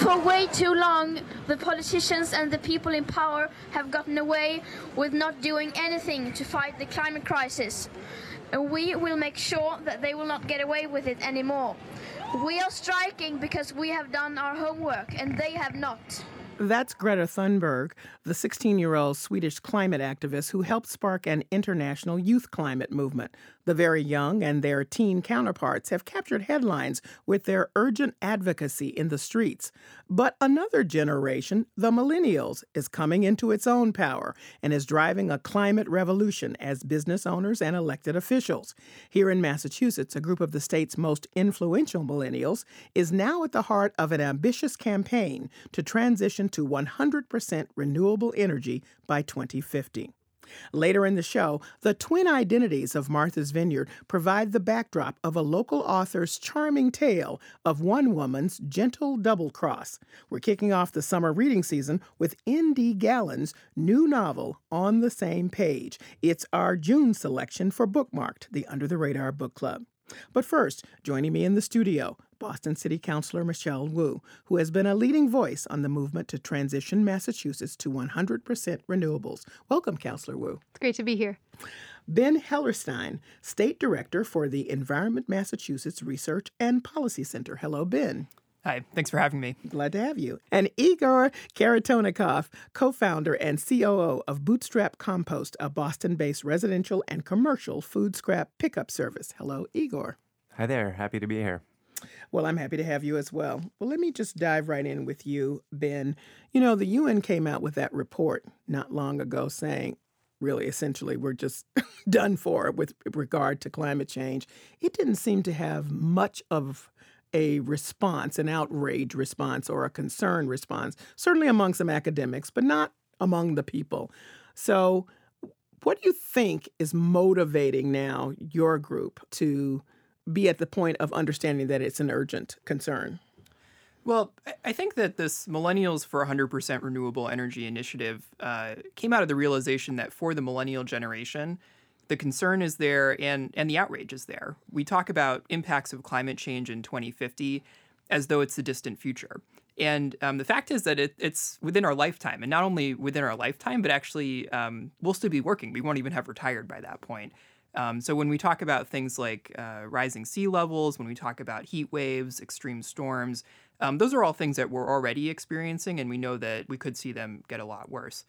For way too long, the politicians and the people in power have gotten away with not doing anything to fight the climate crisis. And we will make sure that they will not get away with it anymore. We are striking because we have done our homework and they have not. That's Greta Thunberg, the 16 year old Swedish climate activist who helped spark an international youth climate movement. The very young and their teen counterparts have captured headlines with their urgent advocacy in the streets. But another generation, the millennials, is coming into its own power and is driving a climate revolution as business owners and elected officials. Here in Massachusetts, a group of the state's most influential millennials is now at the heart of an ambitious campaign to transition to 100% renewable energy by 2050. Later in the show, the twin identities of Martha's Vineyard provide the backdrop of a local author's charming tale of one woman's gentle double cross. We're kicking off the summer reading season with N.D. Galland's new novel, On the Same Page. It's our June selection for Bookmarked, the Under the Radar Book Club. But first, joining me in the studio, Boston City Councilor Michelle Wu, who has been a leading voice on the movement to transition Massachusetts to 100% renewables. Welcome, Councilor Wu. It's great to be here. Ben Hellerstein, State Director for the Environment Massachusetts Research and Policy Center. Hello, Ben. Hi, thanks for having me. Glad to have you. And Igor Kharitonenkov, co founder and COO of Bootstrap Compost, a Boston based residential and commercial food scrap pickup service. Hello, Igor. Hi there. Happy to be here. Well, I'm happy to have you as well. Well, let me just dive right in with you, Ben. You know, the UN came out with that report not long ago saying, really, essentially, we're just done for with regard to climate change. It didn't seem to have much of a response, an outrage response, or a concern response, certainly among some academics, but not among the people. So, what do you think is motivating now your group to be at the point of understanding that it's an urgent concern? Well, I think that this Millennials for 100% Renewable Energy initiative uh, came out of the realization that for the millennial generation, the concern is there and and the outrage is there. We talk about impacts of climate change in 2050 as though it's the distant future. And um, the fact is that it, it's within our lifetime, and not only within our lifetime, but actually um, we'll still be working. We won't even have retired by that point. Um, so when we talk about things like uh, rising sea levels, when we talk about heat waves, extreme storms, um, those are all things that we're already experiencing, and we know that we could see them get a lot worse.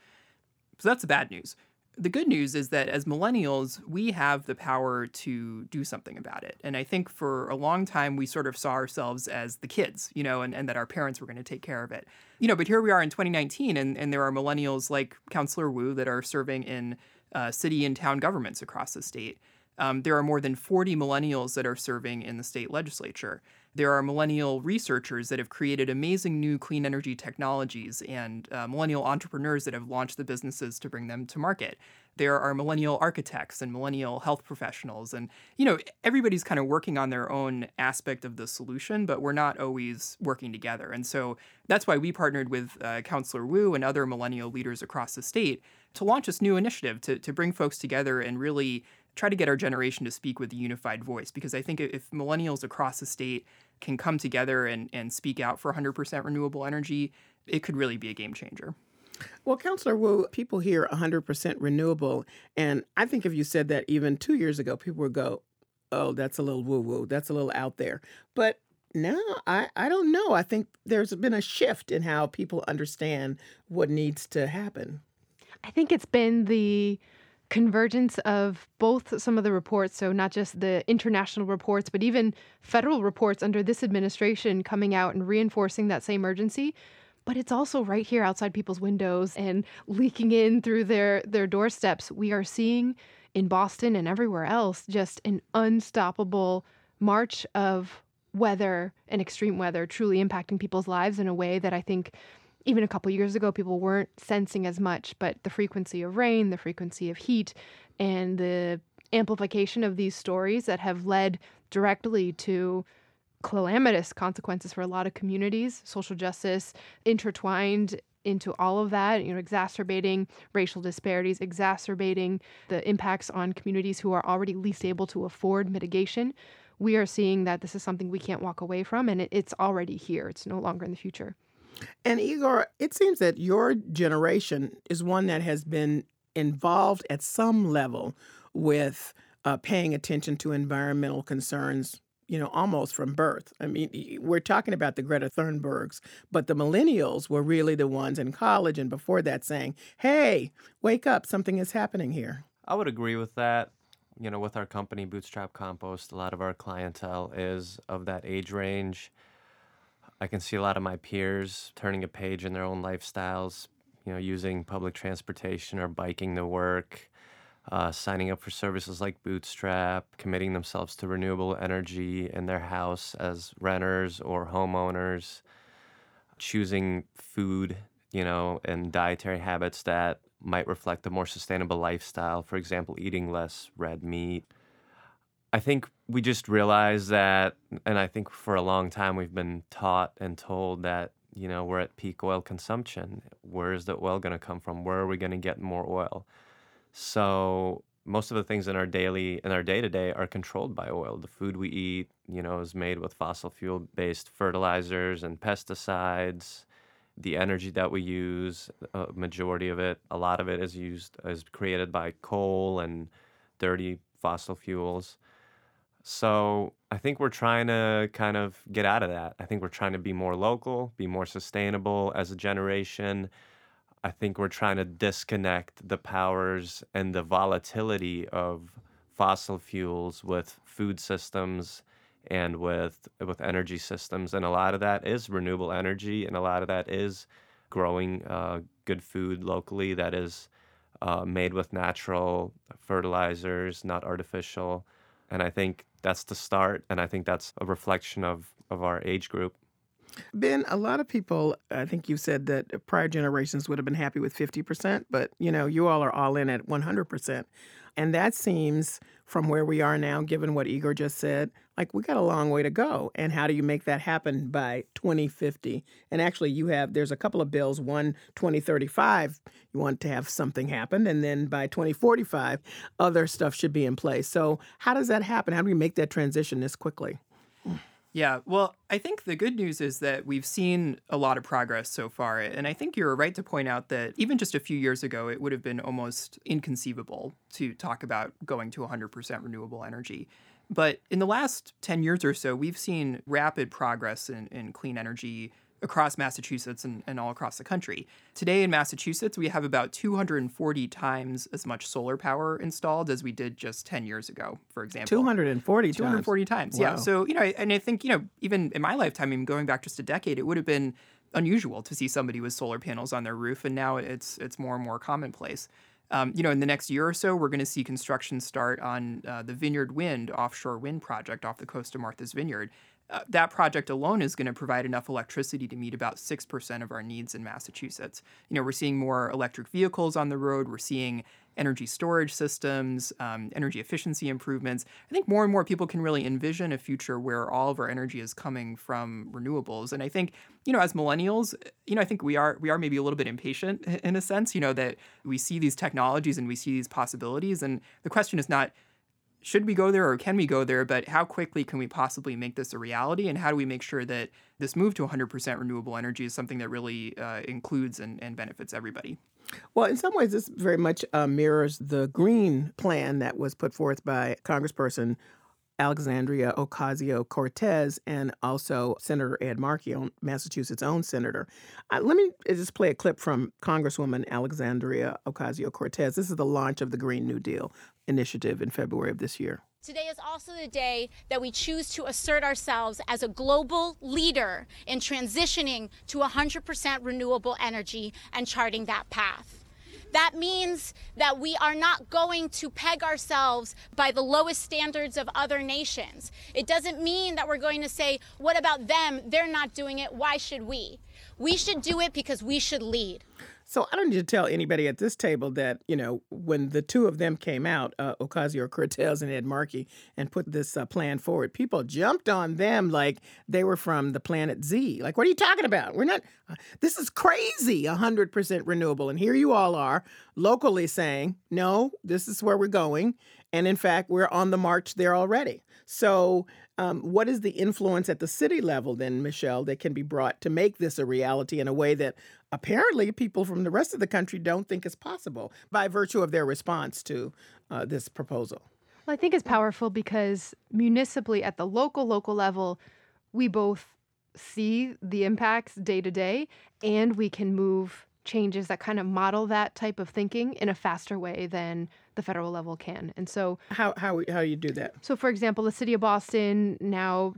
So that's the bad news the good news is that as millennials, we have the power to do something about it. And I think for a long time, we sort of saw ourselves as the kids, you know, and, and that our parents were going to take care of it. You know, but here we are in 2019, and, and there are millennials like Councillor Wu that are serving in uh, city and town governments across the state. Um, there are more than 40 millennials that are serving in the state legislature. There are millennial researchers that have created amazing new clean energy technologies and uh, millennial entrepreneurs that have launched the businesses to bring them to market. There are millennial architects and millennial health professionals. And, you know, everybody's kind of working on their own aspect of the solution, but we're not always working together. And so that's why we partnered with uh, Councillor Wu and other millennial leaders across the state to launch this new initiative to, to bring folks together and really try to get our generation to speak with a unified voice because I think if millennials across the state can come together and, and speak out for 100% renewable energy, it could really be a game changer. Well, Councillor Wu, people hear 100% renewable, and I think if you said that even two years ago, people would go, oh, that's a little woo woo, that's a little out there. But now I, I don't know. I think there's been a shift in how people understand what needs to happen. I think it's been the convergence of both some of the reports, so not just the international reports, but even federal reports under this administration coming out and reinforcing that same urgency. But it's also right here outside people's windows and leaking in through their, their doorsteps. We are seeing in Boston and everywhere else just an unstoppable march of weather and extreme weather truly impacting people's lives in a way that I think even a couple years ago people weren't sensing as much but the frequency of rain the frequency of heat and the amplification of these stories that have led directly to calamitous consequences for a lot of communities social justice intertwined into all of that, you know, exacerbating racial disparities, exacerbating the impacts on communities who are already least able to afford mitigation. We are seeing that this is something we can't walk away from, and it, it's already here. It's no longer in the future. And Igor, it seems that your generation is one that has been involved at some level with uh, paying attention to environmental concerns you know, almost from birth. I mean, we're talking about the Greta Thunbergs, but the millennials were really the ones in college and before that saying, hey, wake up, something is happening here. I would agree with that. You know, with our company, Bootstrap Compost, a lot of our clientele is of that age range. I can see a lot of my peers turning a page in their own lifestyles, you know, using public transportation or biking to work, uh, signing up for services like Bootstrap, committing themselves to renewable energy in their house as renters or homeowners, choosing food, you know, and dietary habits that might reflect a more sustainable lifestyle. For example, eating less red meat. I think we just realized that, and I think for a long time we've been taught and told that, you know, we're at peak oil consumption. Where is the oil going to come from? Where are we going to get more oil? So most of the things in our daily in our day to day are controlled by oil. The food we eat, you know, is made with fossil fuel based fertilizers and pesticides. The energy that we use, a majority of it, a lot of it is used is created by coal and dirty fossil fuels. So I think we're trying to kind of get out of that. I think we're trying to be more local, be more sustainable as a generation. I think we're trying to disconnect the powers and the volatility of fossil fuels with food systems and with with energy systems, and a lot of that is renewable energy, and a lot of that is growing uh, good food locally that is uh, made with natural fertilizers, not artificial. And I think that's the start, and I think that's a reflection of of our age group. Ben, a lot of people, I think you said that prior generations would have been happy with 50%, but you know, you all are all in at 100%. And that seems from where we are now, given what Igor just said, like we got a long way to go. And how do you make that happen by 2050? And actually, you have, there's a couple of bills. One, 2035, you want to have something happen. And then by 2045, other stuff should be in place. So, how does that happen? How do we make that transition this quickly? Yeah, well, I think the good news is that we've seen a lot of progress so far. And I think you're right to point out that even just a few years ago, it would have been almost inconceivable to talk about going to 100% renewable energy. But in the last 10 years or so, we've seen rapid progress in, in clean energy across Massachusetts and, and all across the country. Today in Massachusetts, we have about 240 times as much solar power installed as we did just 10 years ago, for example. 240 240 times. times. Yeah. So, you know, and I think, you know, even in my lifetime, even going back just a decade, it would have been unusual to see somebody with solar panels on their roof. And now it's it's more and more commonplace. Um, you know, in the next year or so, we're going to see construction start on uh, the Vineyard Wind offshore wind project off the coast of Martha's Vineyard uh, that project alone is going to provide enough electricity to meet about 6% of our needs in Massachusetts. You know, we're seeing more electric vehicles on the road, we're seeing energy storage systems, um, energy efficiency improvements. I think more and more people can really envision a future where all of our energy is coming from renewables. And I think, you know, as millennials, you know, I think we are we are maybe a little bit impatient in a sense, you know, that we see these technologies and we see these possibilities. And the question is not should we go there or can we go there? But how quickly can we possibly make this a reality? And how do we make sure that this move to 100% renewable energy is something that really uh, includes and, and, benefits everybody? Well, in some ways, this very much uh, mirrors the green plan that was put forth by Congressperson Alexandria Ocasio Cortez and also Senator Ed Markey, Massachusetts' own senator. Uh, let me just play a clip from Congresswoman Alexandria Ocasio Cortez. This is the launch of the Green New Deal initiative in February of this year. Today is also the day that we choose to assert ourselves as a global leader in transitioning to 100% renewable energy and charting that path. That means that we are not going to peg ourselves by the lowest standards of other nations. It doesn't mean that we're going to say, what about them? They're not doing it. Why should we? We should do it because we should lead. So I don't need to tell anybody at this table that you know when the two of them came out, uh, Ocasio Cortez and Ed Markey, and put this uh, plan forward, people jumped on them like they were from the planet Z. Like, what are you talking about? We're not. Uh, this is crazy. hundred percent renewable, and here you all are locally saying, no, this is where we're going, and in fact, we're on the march there already. So um, what is the influence at the city level then, Michelle, that can be brought to make this a reality in a way that apparently people from the rest of the country don't think is possible by virtue of their response to uh, this proposal? Well, I think it's powerful because municipally at the local local level, we both see the impacts day to day and we can move changes that kind of model that type of thinking in a faster way than the federal level can. And so how how how you do that? So for example, the city of Boston now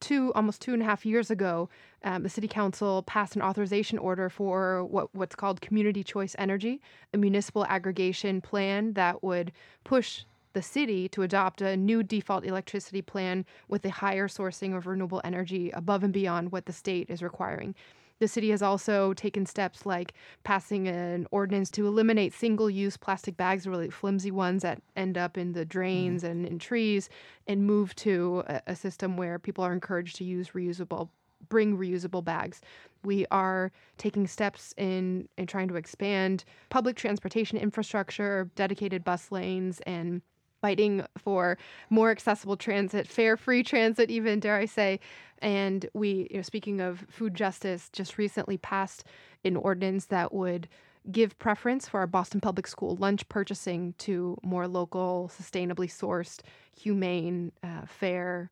two almost two and a half years ago, um, the city council passed an authorization order for what what's called community choice energy, a municipal aggregation plan that would push the city to adopt a new default electricity plan with a higher sourcing of renewable energy above and beyond what the state is requiring. The city has also taken steps like passing an ordinance to eliminate single use plastic bags, really flimsy ones that end up in the drains mm-hmm. and in trees, and move to a, a system where people are encouraged to use reusable bring reusable bags. We are taking steps in in trying to expand public transportation infrastructure, dedicated bus lanes and fighting for more accessible transit, fair free transit, even dare I say. And we, you know, speaking of food justice, just recently passed an ordinance that would give preference for our Boston Public School lunch purchasing to more local, sustainably sourced, humane, uh, fair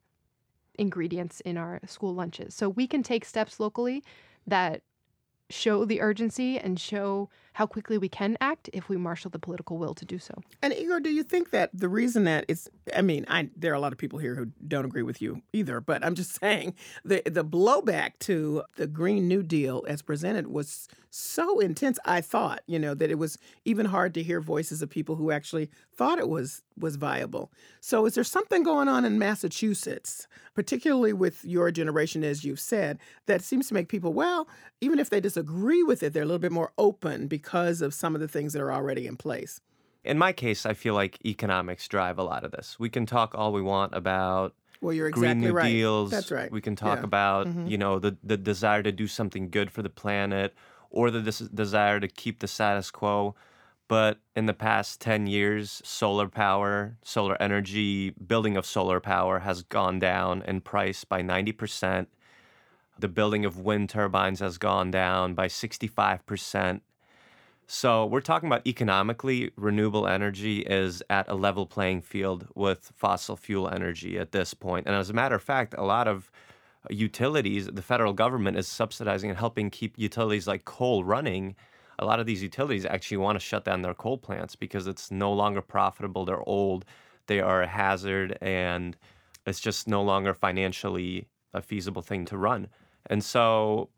ingredients in our school lunches. So we can take steps locally that show the urgency and show how quickly we can act if we marshal the political will to do so. And Igor, do you think that the reason that it's I mean, I there are a lot of people here who don't agree with you either, but I'm just saying the the blowback to the Green New Deal as presented was so intense I thought, you know, that it was even hard to hear voices of people who actually thought it was was viable. So is there something going on in Massachusetts, particularly with your generation as you've said, that seems to make people, well, even if they disagree with it, they're a little bit more open because of some of the things that are already in place? In my case, I feel like economics drive a lot of this. We can talk all we want about well, you're Green exactly New right. Deals. That's right. We can talk Yeah. about, Mhm. you know, the, the desire to do something good for the planet or the des- desire to keep the status quo. But in the past 10 years, solar power, solar energy, building of solar power has gone down in price by 90%. The building of wind turbines has gone down by 65%. So we're talking about economically, renewable energy is at a level playing field with fossil fuel energy at this point. And as a matter of fact, a lot of utilities, the federal government is subsidizing and helping keep utilities like coal running. A lot of these utilities actually want to shut down their coal plants because it's no longer profitable. They're old, they are a hazard, and it's just no longer financially a feasible thing to run. And so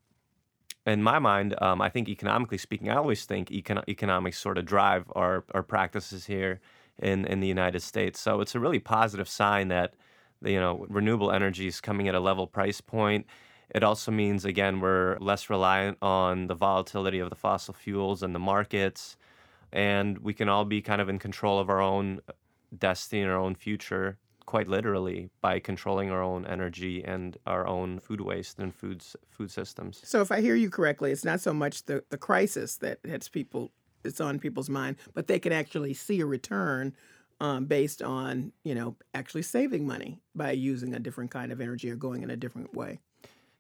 in my mind, um, I think economically speaking, I always think econ- economics sort of drive our, our practices here in, in the United States. So it's a really positive sign that you know renewable energy is coming at a level price point. It also means again we're less reliant on the volatility of the fossil fuels and the markets, and we can all be kind of in control of our own destiny and our own future quite literally by controlling our own energy and our own food waste and foods food systems. So if I hear you correctly, it's not so much the, the crisis that hits people it's on people's mind, but they can actually see a return um, based on, you know, actually saving money by using a different kind of energy or going in a different way.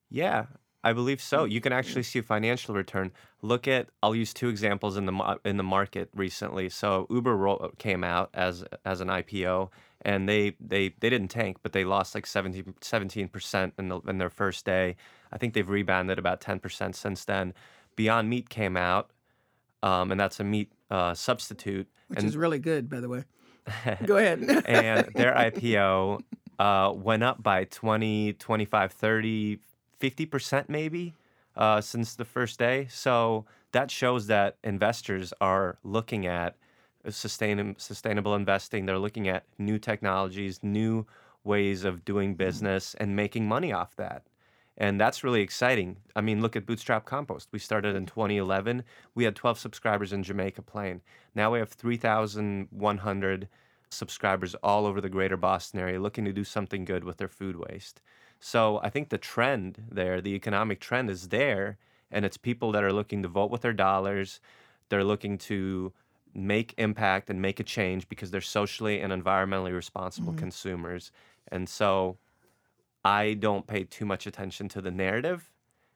Yeah, I believe so. You can actually see financial return. Look at I'll use two examples in the in the market recently. So Uber came out as as an IPO and they they they didn't tank, but they lost like 17 percent in the in their first day. I think they've rebounded about ten percent since then. Beyond Meat came out, um, and that's a meat uh, substitute, which and, is really good, by the way. Go ahead. and their IPO uh, went up by 20, 25, 30, 50% maybe uh, since the first day. So that shows that investors are looking at sustain, sustainable investing. They're looking at new technologies, new ways of doing business, and making money off that. And that's really exciting. I mean, look at Bootstrap Compost. We started in 2011. We had 12 subscribers in Jamaica Plain. Now we have 3,100 subscribers all over the greater Boston area looking to do something good with their food waste. So I think the trend there, the economic trend is there, and it's people that are looking to vote with their dollars. They're looking to make impact and make a change because they're socially and environmentally responsible mm-hmm. consumers. And so I don't pay too much attention to the narrative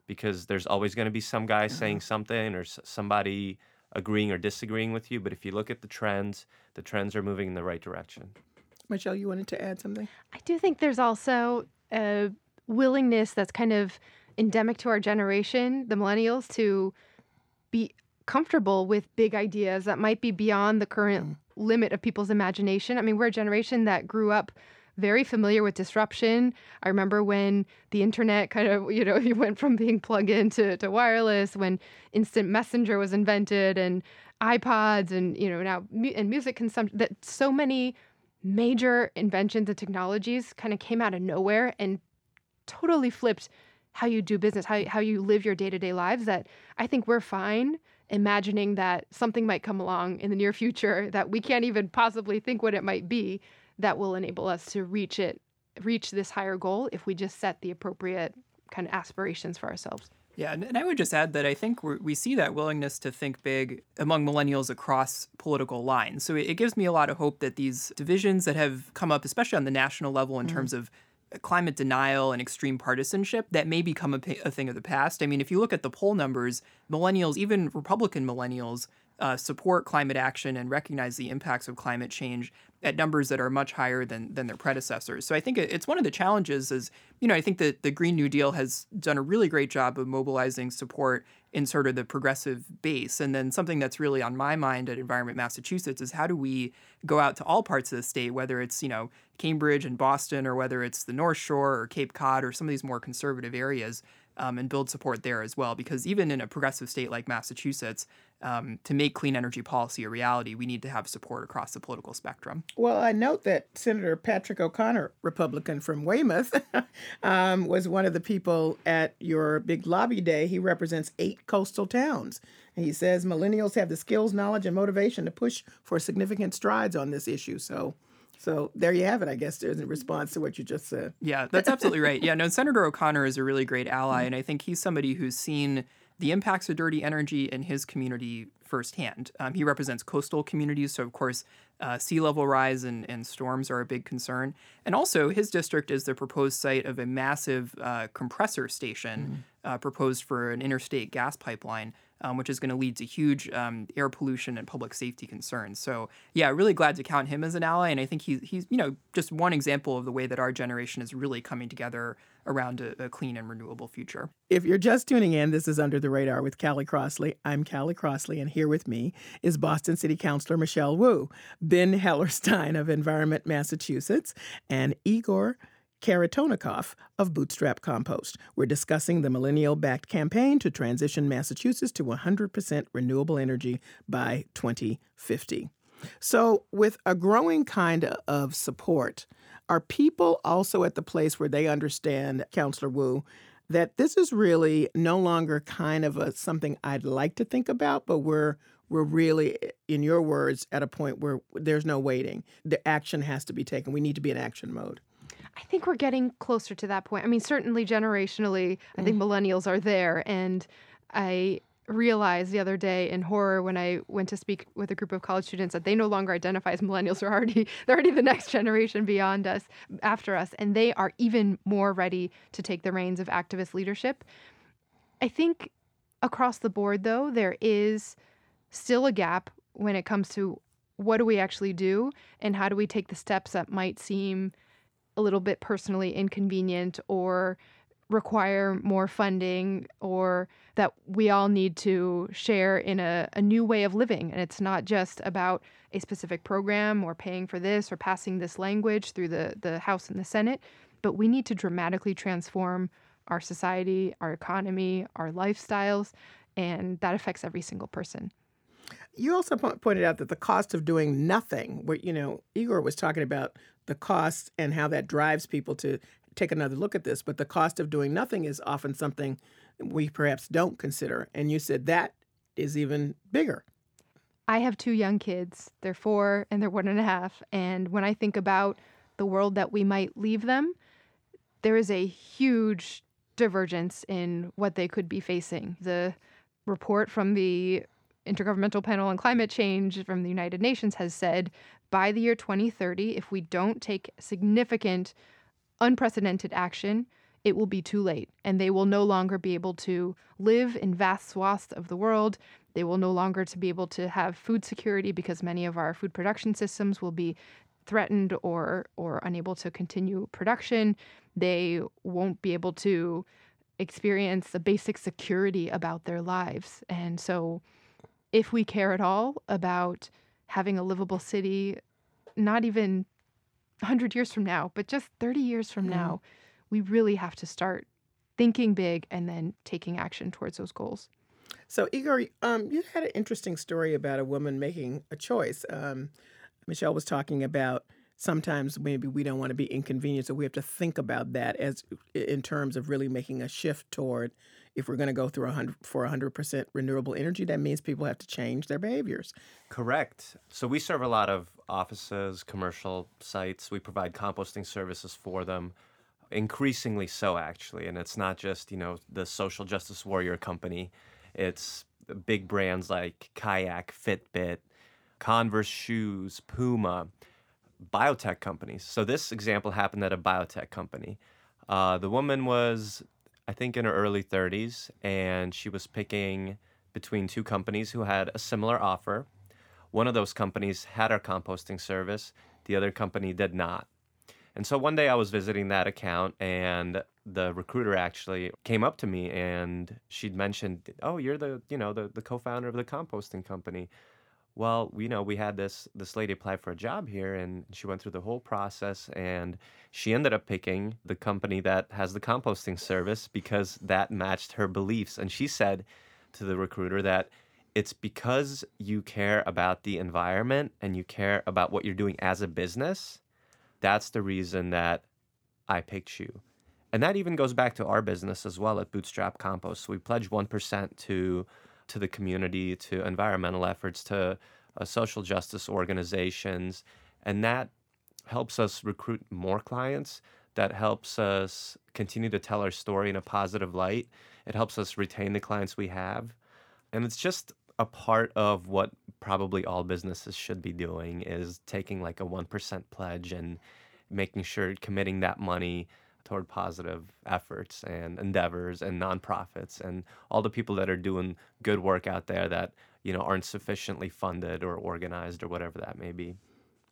because there's always going to be some guy uh-huh. saying something or somebody agreeing or disagreeing with you. But if you look at the trends, the trends are moving in the right direction. Michelle, you wanted to add something? I do think there's also a willingness that's kind of endemic to our generation, the millennials, to be comfortable with big ideas that might be beyond the current mm. limit of people's imagination. I mean, we're a generation that grew up very familiar with disruption. I remember when the internet kind of, you know, you went from being plugged in to, to wireless, when instant messenger was invented and iPods and, you know, now mu- and music consumption, that so many major inventions and technologies kind of came out of nowhere and totally flipped how you do business, how, how you live your day to day lives. That I think we're fine imagining that something might come along in the near future that we can't even possibly think what it might be that will enable us to reach it reach this higher goal if we just set the appropriate kind of aspirations for ourselves. Yeah, and I would just add that I think we see that willingness to think big among millennials across political lines. So it gives me a lot of hope that these divisions that have come up, especially on the national level in mm-hmm. terms of climate denial and extreme partisanship that may become a, a, thing of the past. I mean, if you look at the poll numbers, millennials, even Republican millennials, uh, support climate action and recognize the impacts of climate change at numbers that are much higher than than their predecessors. So I think it's one of the challenges is, you know, I think that the Green New Deal has done a really great job of mobilizing support in sort of the progressive base. And then something that's really on my mind at Environment Massachusetts is how do we go out to all parts of the state, whether it's, you know, Cambridge and Boston or whether it's the North Shore or Cape Cod or some of these more conservative areas um, and build support there as well. Because even in a progressive state like Massachusetts, um, to make clean energy policy a reality, we need to have support across the political spectrum. Well, I note that Senator Patrick O'Connor, Republican from Weymouth, um, was one of the people at your big lobby day. He represents eight coastal towns. he says millennials have the skills, knowledge, and motivation to push for significant strides on this issue. So so there you have it, I guess, in response to what you just said. Yeah, that's absolutely right. Yeah, no, Senator O'Connor is a really great ally, and I think he's somebody who's seen the impacts of dirty energy in his community firsthand. Um, he represents coastal communities, so of course, uh, sea level rise and, and storms are a big concern. And also, his district is the proposed site of a massive uh, compressor station mm. uh, proposed for an interstate gas pipeline um, which is going to lead to huge um, air pollution and public safety concerns. So, yeah, really glad to count him as an ally, and I think he's he's you know just one example of the way that our generation is really coming together around a, a clean and renewable future. If you're just tuning in, this is Under the Radar with Callie Crossley. I'm Callie Crossley, and here with me is Boston City Councilor Michelle Wu, Ben Hellerstein of Environment Massachusetts, and Igor. Kharitonenkov of Bootstrap Compost. We're discussing the millennial backed campaign to transition Massachusetts to 100% renewable energy by 2050. So, with a growing kind of support, are people also at the place where they understand, Councillor Wu, that this is really no longer kind of a something I'd like to think about, but we're we're really, in your words, at a point where there's no waiting. The action has to be taken. We need to be in action mode. I think we're getting closer to that point. I mean, certainly generationally, I think mm. millennials are there. And I realized the other day in horror when I went to speak with a group of college students that they no longer identify as millennials. They're already they're already the next generation beyond us, after us, and they are even more ready to take the reins of activist leadership. I think across the board, though, there is still a gap when it comes to what do we actually do and how do we take the steps that might seem a little bit personally inconvenient or require more funding or that we all need to share in a, a new way of living. And it's not just about a specific program or paying for this or passing this language through the, the House and the Senate, but we need to dramatically transform our society, our economy, our lifestyles, and that affects every single person. You also po- pointed out that the cost of doing nothing, where you know Igor was talking about the cost and how that drives people to take another look at this, but the cost of doing nothing is often something we perhaps don't consider. And you said that is even bigger. I have two young kids. They're four and they're one and a half. And when I think about the world that we might leave them, there is a huge divergence in what they could be facing. The report from the Intergovernmental Panel on Climate Change from the United Nations has said by the year 2030, if we don't take significant unprecedented action, it will be too late, and they will no longer be able to live in vast swaths of the world. They will no longer to be able to have food security because many of our food production systems will be threatened or or unable to continue production. They won't be able to experience the basic security about their lives. And so if we care at all about having a livable city, not even 100 years from now, but just 30 years from now, we really have to start thinking big and then taking action towards those goals. So, Igor, um, you had an interesting story about a woman making a choice. Um, Michelle was talking about sometimes maybe we don't want to be inconvenienced, so we have to think about that as in terms of really making a shift toward if we're going to go through 100 for 100% renewable energy, that means people have to change their behaviors. Correct. So we serve a lot of offices, commercial sites. We provide composting services for them, increasingly so actually. And it's not just you know the social justice warrior company. It's big brands like Kayak, Fitbit, Converse shoes, Puma, biotech companies. So this example happened at a biotech company. Uh, the woman was, I think, in her early 30s, and she was picking between two companies who had a similar offer. One of those companies had our composting service, the other company did not. And so one day I was visiting that account, and the recruiter actually came up to me and she'd mentioned, "Oh, you're the you know the the co-founder of the composting company." Well, you know, we had this this lady apply for a job here, and she went through the whole process, and she ended up picking the company that has the composting service because that matched her beliefs. And she said to the recruiter that it's because you care about the environment and you care about what you're doing as a business. That's the reason that I picked you. And that even goes back to our business as well at Bootstrap Compost. We pledge 1% to to the community, to environmental efforts, to uh, social justice organizations, and that helps us recruit more clients. That helps us continue to tell our story in a positive light. It helps us retain the clients we have. And it's just a part of what probably all businesses should be doing is taking like a 1% pledge and making sure committing that money toward positive efforts and endeavors and nonprofits and all the people that are doing good work out there that you know aren't sufficiently funded or organized or whatever that may be.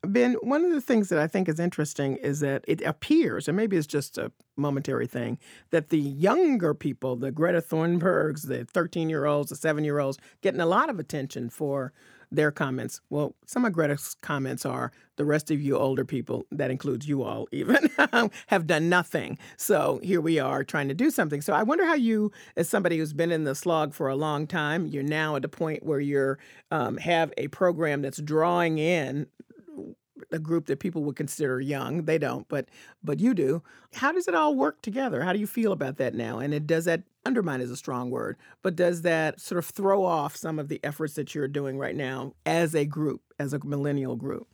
Ben, one of the things that I think is interesting is that it appears, and maybe it's just a momentary thing, that the younger people, the Greta Thunbergs, the 13 year olds, the seven year olds, getting a lot of attention for their comments. Well, some of Greta's comments are the rest of you older people, that includes you all even, have done nothing. So here we are trying to do something. So I wonder how you, as somebody who's been in the slog for a long time, you're now at a point where you're um, have a program that's drawing in a group that people would consider young. They don't, but but you do. How does it all work together? How do you feel about that now? And it does that undermine is a strong word, but does that sort of throw off some of the efforts that you're doing right now as a group, as a millennial group?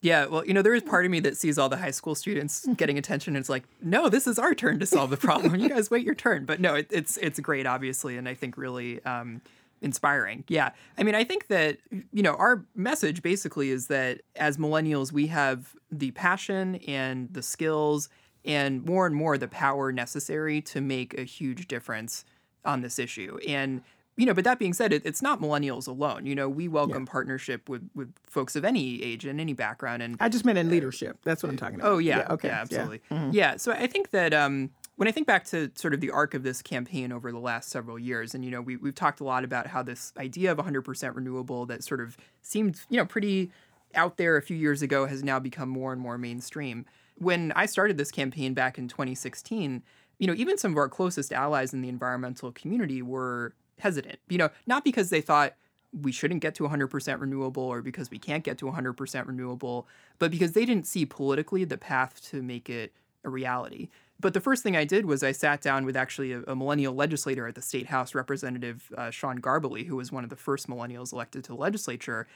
Yeah, well, you know, there is part of me that sees all the high school students getting attention and it's like, no, this is our turn to solve the problem. you guys wait your turn. But no, it, it's it's great, obviously, and I think really um, inspiring. Yeah, I mean, I think that you know our message basically is that as millennials, we have the passion and the skills and more and more the power necessary to make a huge difference on this issue. And you know, but that being said, it, it's not millennials alone. You know, we welcome yeah. partnership with with folks of any age and any background. And I just meant in leadership. That's what I'm talking about. Oh yeah, yeah okay, yeah, absolutely. Yeah. Mm-hmm. yeah. So I think that um, when I think back to sort of the arc of this campaign over the last several years, and you know, we we've talked a lot about how this idea of 100% renewable that sort of seemed you know pretty out there a few years ago has now become more and more mainstream. When I started this campaign back in 2016 you know, even some of our closest allies in the environmental community were hesitant. You know, not because they thought we shouldn't get to 100% renewable or because we can't get to 100% renewable, but because they didn't see politically the path to make it a reality. But the first thing I did was I sat down with actually a, a millennial legislator at the state house, Representative uh, Sean Garballey, who was one of the first millennials elected to the legislature,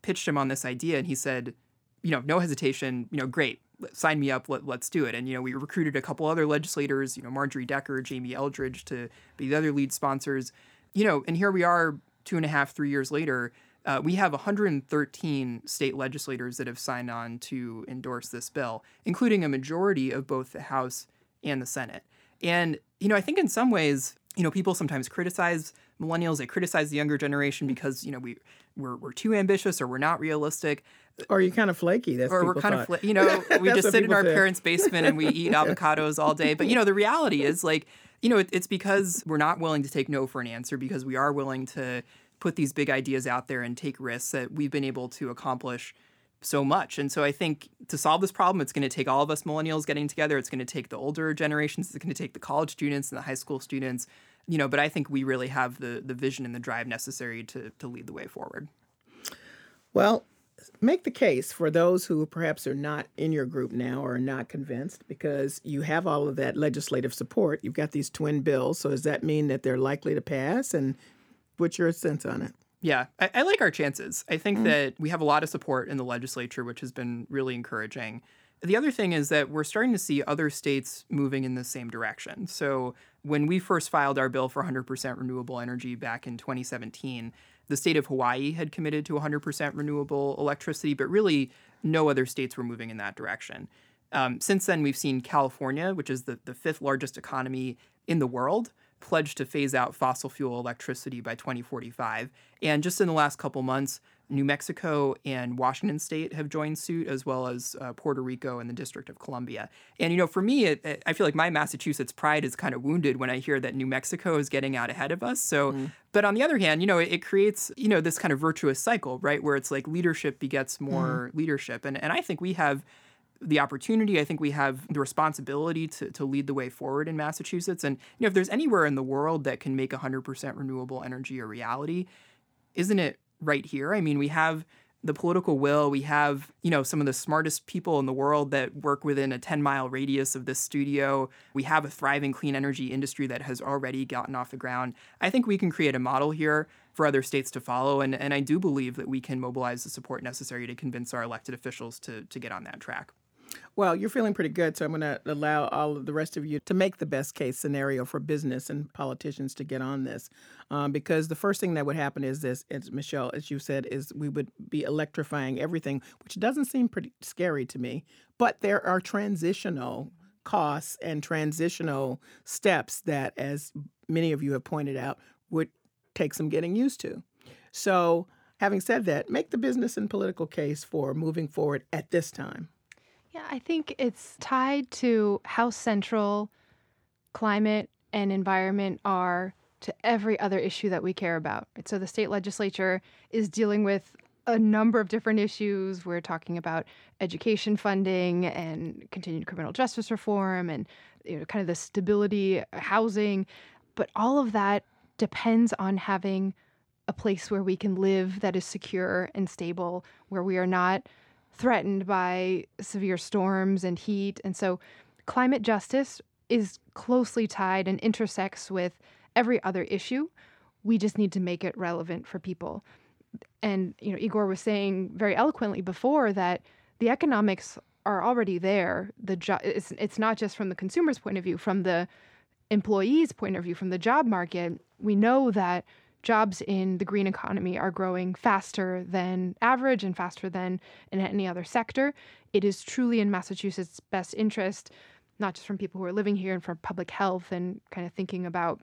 pitched him on this idea, and he said, you know, no hesitation, you know, great, sign me up, let, let's do it. And, you know, we recruited a couple other legislators, you know, Marjorie Decker, Jamie Eldridge to be the other lead sponsors you know, and here we are two and a half, three years later. Uh, we have 113 state legislators that have signed on to endorse this bill, including a majority of both the House and the Senate. And, you know, I think in some ways, you know, people sometimes criticize millennials, they criticize the younger generation mm. because, you know, we, we're, we're too ambitious or we're not realistic. Or you're kind of flaky. That's or we're kind thought. of, fl- you know, we just sit in our parents' basement and we eat avocados all day. But, you know, the reality is like, you know, it, it's because we're not willing to take no for an answer because we are willing to put these big ideas out there and take risks that we've been able to accomplish so much. And so I think to solve this problem, it's going to take all of us millennials getting together. It's going to take the older generations. It's going to take the college students and the high school students. You know, but I think we really have the the vision and the drive necessary to to lead the way forward. Well, make the case for those who perhaps are not in your group now or are not convinced because you have all of that legislative support. You've got these twin bills. So does that mean that they're likely to pass? And what's your sense on it? Yeah, I, I like our chances. I think mm. that we have a lot of support in the legislature, which has been really encouraging. The other thing is that we're starting to see other states moving in the same direction. So, when we first filed our bill for 100% renewable energy back in 2017, the state of Hawaii had committed to 100% renewable electricity, but really no other states were moving in that direction. Um, since then, we've seen California, which is the, the fifth largest economy in the world, pledge to phase out fossil fuel electricity by 2045. And just in the last couple months, New Mexico and Washington State have joined suit, as well as uh, Puerto Rico and the District of Columbia. And, you know, for me, it, it, I feel like my Massachusetts pride is kind of wounded when I hear that New Mexico is getting out ahead of us. So, mm. but on the other hand, you know, it, it, creates, you know, this kind of virtuous cycle, right? Where it's like leadership begets more mm. leadership. And, and I think we have the opportunity. I think we have the responsibility to, to lead the way forward in Massachusetts. And you know, if there's anywhere in the world that can make 100% renewable energy a reality, isn't it right here. I mean, we have the political will. We have, you know, some of the smartest people in the world that work within a 10 mile radius of this studio. We have a thriving clean energy industry that has already gotten off the ground. I think we can create a model here for other states to follow. And, and I do believe that we can mobilize the support necessary to convince our elected officials to, to get on that track. Well, you're feeling pretty good, so I'm going to allow all of the rest of you to make the best case scenario for business and politicians to get on this. Um, because the first thing that would happen is this, as Michelle, as you said, is we would be electrifying everything, which doesn't seem pretty scary to me. But there are transitional costs and transitional steps that, as many of you have pointed out, would take some getting used to. So, having said that, make the business and political case for moving forward at this time. Yeah, I think it's tied to how central climate and environment are to every other issue that we care about. So the state legislature is dealing with a number of different issues. We're talking about education funding and continued criminal justice reform and you know, kind of the stability, housing. But all of that depends on having a place where we can live that is secure and stable, where we are not threatened by severe storms and heat. And so climate justice is closely tied and intersects with every other issue. We just need to make it relevant for people. And you know, Igor was saying very eloquently before that the economics are already there. The jo- it's, it's not just from the consumer's point of view, from the employee's point of view, from the job market. We know that jobs in the green economy are growing faster than average and faster than in any other sector. It is truly in Massachusetts' best interest, not just from people who are living here and for public health and kind of thinking about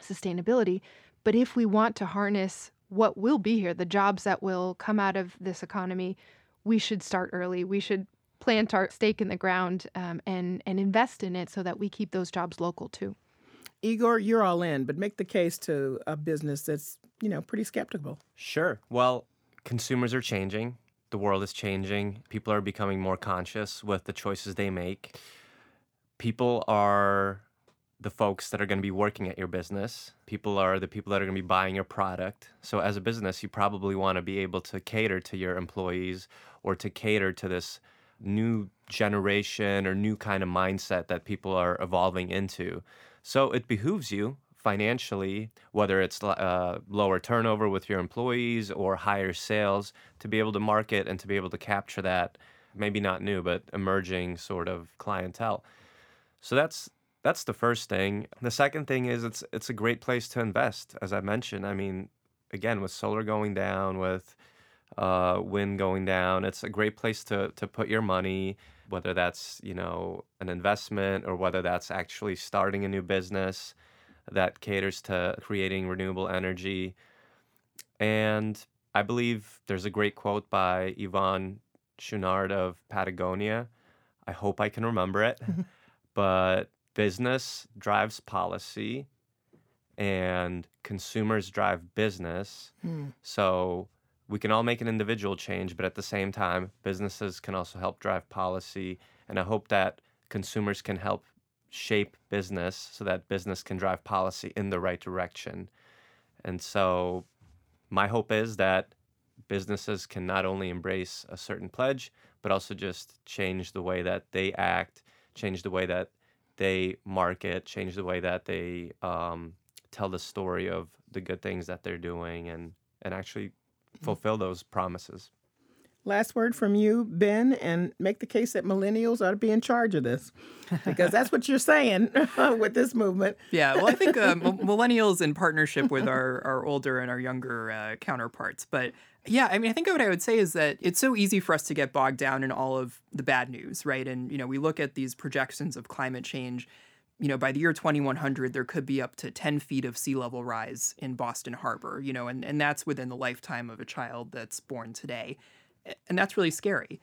sustainability, But if we want to harness what will be here, the jobs that will come out of this economy, we should start early. We should plant our stake in the ground um, and and invest in it so that we keep those jobs local too. Igor, you're all in, but make the case to a business that's you know pretty skeptical. Sure. Well, consumers are changing. The world is changing. People are becoming more conscious with the choices they make. People are the folks that are going to be working at your business. People are the people that are going to be buying your product. So, as a business, you probably want to be able to cater to your employees or to cater to this new generation or new kind of mindset that people are evolving into. So, it behooves you financially, whether it's uh, lower turnover with your employees or higher sales, to be able to market and to be able to capture that maybe not new, but emerging sort of clientele. So, that's that's the first thing. The second thing is it's it's a great place to invest, as I mentioned. I mean, again, with solar going down, with uh, wind going down, it's a great place to to put your money, whether that's you know an investment or whether that's actually starting a new business that caters to creating renewable energy. And I believe there's a great quote by Yvon Chouinard of Patagonia. I hope I can remember it, but business drives policy and consumers drive business. Hmm. So we can all make an individual change, but at the same time, businesses can also help drive policy. And I hope that consumers can help shape business so that business can drive policy in the right direction. And so my hope is that businesses can not only embrace a certain pledge, but also just change the way that they act, change the way that they market, change the way that they um, tell the story of the good things that they're doing, and and actually. Fulfill those promises. Last word from you, Ben, and make the case that millennials ought to be in charge of this, because that's what you're saying with this movement. Yeah, well, I think uh, millennials in partnership with our, our older and our younger uh, counterparts. But yeah, I mean, I think what I would say is that it's so easy for us to get bogged down in all of the bad news, right? And, you know, we look at these projections of climate change. You know, by the year 2100, there could be up to 10 feet of sea level rise in Boston Harbor, you know, and, and that's within the lifetime of a child that's born today. And that's really scary.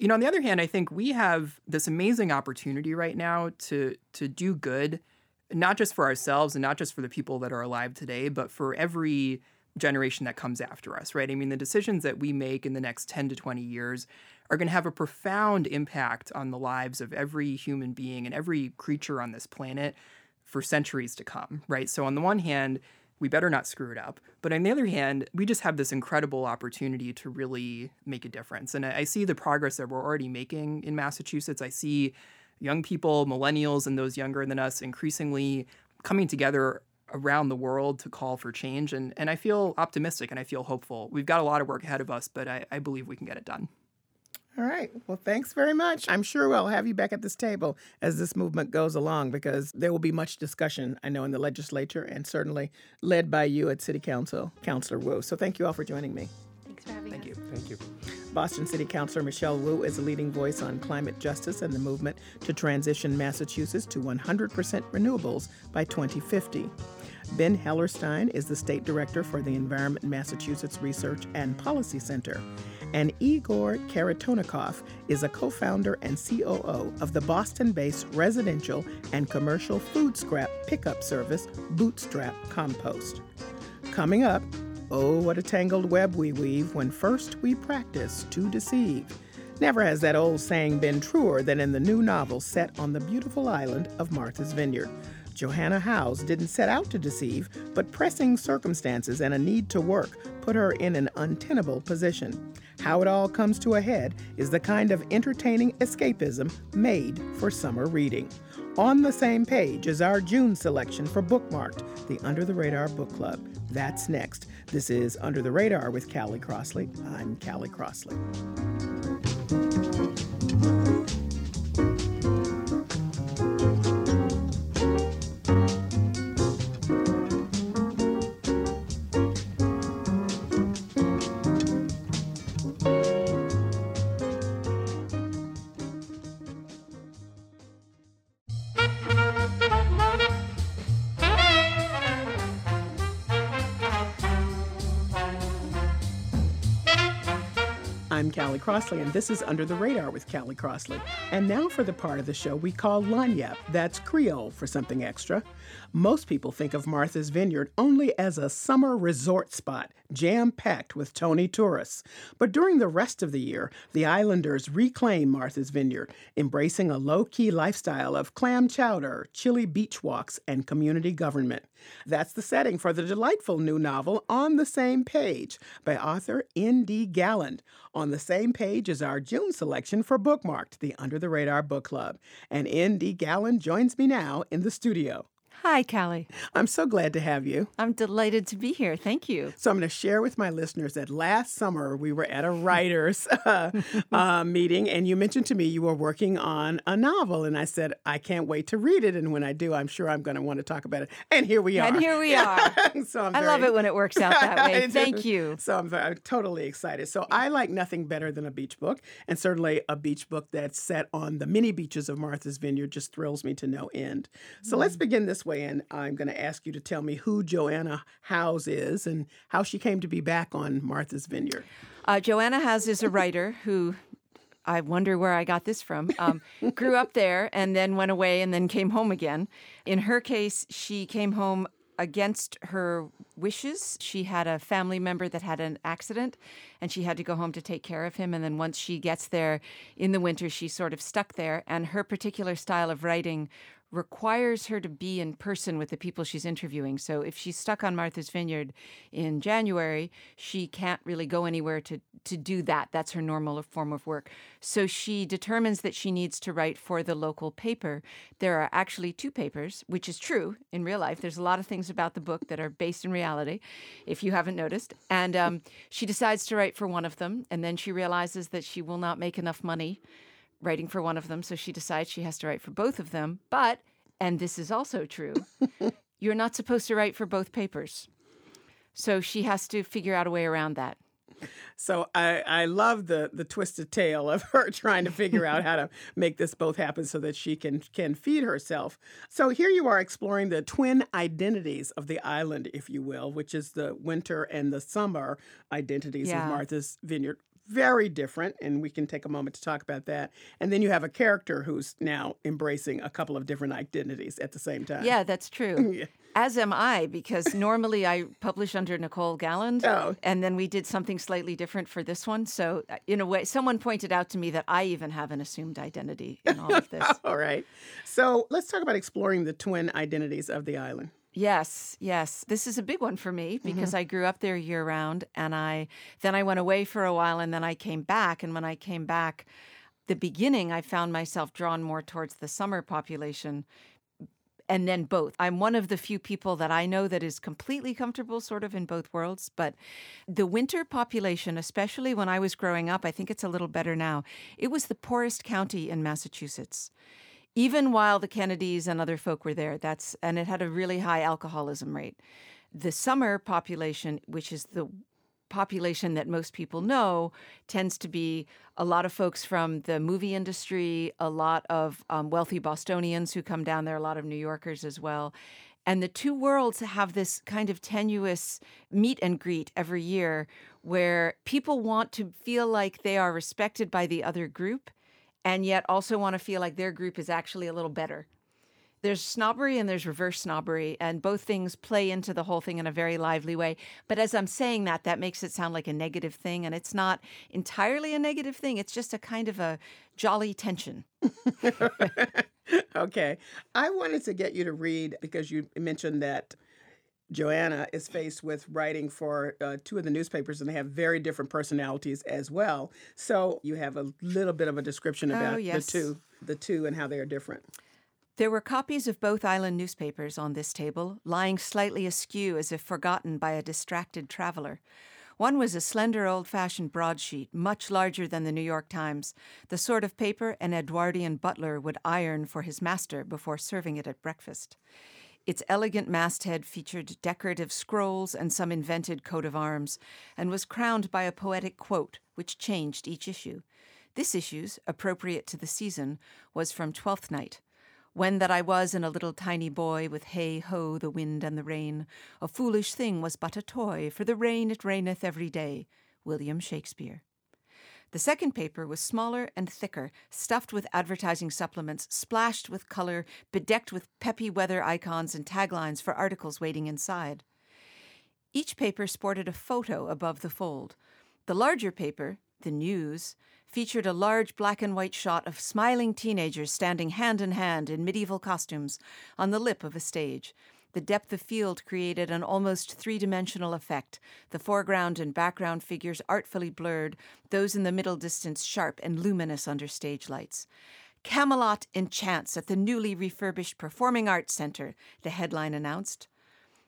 You know, on the other hand, I think we have this amazing opportunity right now to to do good, not just for ourselves and not just for the people that are alive today, but for every generation that comes after us, right? I mean, the decisions that we make in the next 10 to 20 years are going to have a profound impact on the lives of every human being and every creature on this planet for centuries to come, right? So on the one hand, we better not screw it up. But on the other hand, we just have this incredible opportunity to really make a difference. And I, see the progress that we're already making in Massachusetts. I see young people, millennials, and those younger than us increasingly coming together around the world to call for change. And, and I feel optimistic and I feel hopeful. We've got a lot of work ahead of us, but I, I believe we can get it done. All right. Well, thanks very much. I'm sure we'll have you back at this table as this movement goes along because there will be much discussion, I know, in the legislature and certainly led by you at City Council, Councilor Wu. So thank you all for joining me. Thanks for having me. Thank us. you. Thank you. Boston City Councilor Michelle Wu is a leading voice on climate justice and the movement to transition Massachusetts to 100% renewables by 2050. Ben Hellerstein is the state director for the Environment Massachusetts Research and Policy Center. And Igor Kharitonenkov is a co founder and COO of the Boston based residential and commercial food scrap pickup service, Bootstrap Compost. Coming up, oh, what a tangled web we weave when first we practice to deceive. Never has that old saying been truer than in the new novel set on the beautiful island of Martha's Vineyard. Joanna Howes didn't set out to deceive, but pressing circumstances and a need to work put her in an untenable position. How it all comes to a head is the kind of entertaining escapism made for summer reading. On the same page is our June selection for Bookmarked, the Under the Radar Book Club. That's next. This is Under the Radar with Callie Crossley. I'm Callie Crossley. Callie Crossley, and this is Under the Radar with Callie Crossley. And now for the part of the show we call Lagniappe. That's Creole for something extra. Most people think of Martha's Vineyard only as a summer resort spot, jam packed with Tony tourists. But during the rest of the year, the islanders reclaim Martha's Vineyard, embracing a low key lifestyle of clam chowder, chilly beach walks, and community government. That's the setting for the delightful new novel On the Same Page by author N.D. Galland. On the same page is our June selection for Bookmarked, the Under the Radar Book Club. And N.D. Galland joins me now in the studio. Hi, Callie. I'm so glad to have you. I'm delighted to be here. Thank you. So, I'm going to share with my listeners that last summer we were at a writers uh, uh, meeting, and you mentioned to me you were working on a novel, and I said I can't wait to read it. And when I do, I'm sure I'm going to want to talk about it. And here we are. And here we are. so I'm I very, love it when it works out that way. Thank you. So I'm, I'm totally excited. So I like nothing better than a beach book, and certainly a beach book that's set on the many beaches of Martha's Vineyard just thrills me to no end. So mm. let's begin this way, and I'm going to ask you to tell me who Joanna Howes is and how she came to be back on Martha's Vineyard. Uh, Joanna Howes is a writer who I wonder where I got this from. Um, grew up there and then went away and then came home again. In her case, she came home against her wishes. She had a family member that had an accident and she had to go home to take care of him. And then once she gets there in the winter, she's sort of stuck there. And her particular style of writing requires her to be in person with the people she's interviewing. So if she's stuck on Martha's Vineyard in January, she can't really go anywhere to, to do that. That's her normal form of work. So she determines that she needs to write for the local paper. There are actually two papers, which is true in real life. There's a lot of things about the book that are based in reality, if you haven't noticed. And um, she decides to write for one of them, and then she realizes that she will not make enough money writing for one of them, so she decides she has to write for both of them. But, and this is also true, you're not supposed to write for both papers. So she has to figure out a way around that. So I, I love the the twisted tale of her trying to figure out how to make this both happen so that she can can feed herself. So here you are exploring the twin identities of the island, if you will, which is the winter and the summer identities yeah. of Martha's Vineyard very different, and we can take a moment to talk about that. And then you have a character who's now embracing a couple of different identities at the same time. Yeah, that's true. yeah. As am I, because normally I publish under Nicole Galland, oh. and then we did something slightly different for this one. So, uh, in a way, someone pointed out to me that I even have an assumed identity in all of this. all right. So, let's talk about exploring the twin identities of the island. Yes, yes. This is a big one for me because mm-hmm. I grew up there year round and I then I went away for a while and then I came back and when I came back the beginning I found myself drawn more towards the summer population and then both. I'm one of the few people that I know that is completely comfortable sort of in both worlds, but the winter population, especially when I was growing up, I think it's a little better now. It was the poorest county in Massachusetts even while the Kennedys and other folk were there. That's and it had a really high alcoholism rate. The summer population, which is the population that most people know, tends to be a lot of folks from the movie industry, a lot of um, wealthy Bostonians who come down there, a lot of New Yorkers as well. And the two worlds have this kind of tenuous meet and greet every year where people want to feel like they are respected by the other group and yet also want to feel like their group is actually a little better. There's snobbery and there's reverse snobbery, and both things play into the whole thing in a very lively way. But as I'm saying that, that makes it sound like a negative thing, and it's not entirely a negative thing. It's just a kind of a jolly tension. okay. I wanted to get you to read because you mentioned that Joanna is faced with writing for uh, two of the newspapers, and they have very different personalities as well. So you have a little bit of a description oh, about oh, yes. the two, the two, and how they are different. There were copies of both island newspapers on this table, lying slightly askew as if forgotten by a distracted traveler. One was a slender old fashioned broadsheet, much larger than the New York Times, the sort of paper an Edwardian butler would iron for his master before serving it at breakfast. Its elegant masthead featured decorative scrolls and some invented coat of arms, and was crowned by a poetic quote, which changed each issue. This issue's, appropriate to the season, was from Twelfth Night. When that I was and a little tiny boy, with hey ho, the wind and the rain, a foolish thing was but a toy, for the rain it raineth every day. William Shakespeare. The second paper was smaller and thicker, stuffed with advertising supplements, splashed with color, bedecked with peppy weather icons and taglines for articles waiting inside. Each paper sported a photo above the fold. The larger paper, the news, featured a large black and white shot of smiling teenagers standing hand in hand in medieval costumes on the lip of a stage. The depth of field created an almost three dimensional effect, the foreground and background figures artfully blurred, those in the middle distance sharp and luminous under stage lights. Camelot enchants at the newly refurbished Performing Arts Center, the headline announced.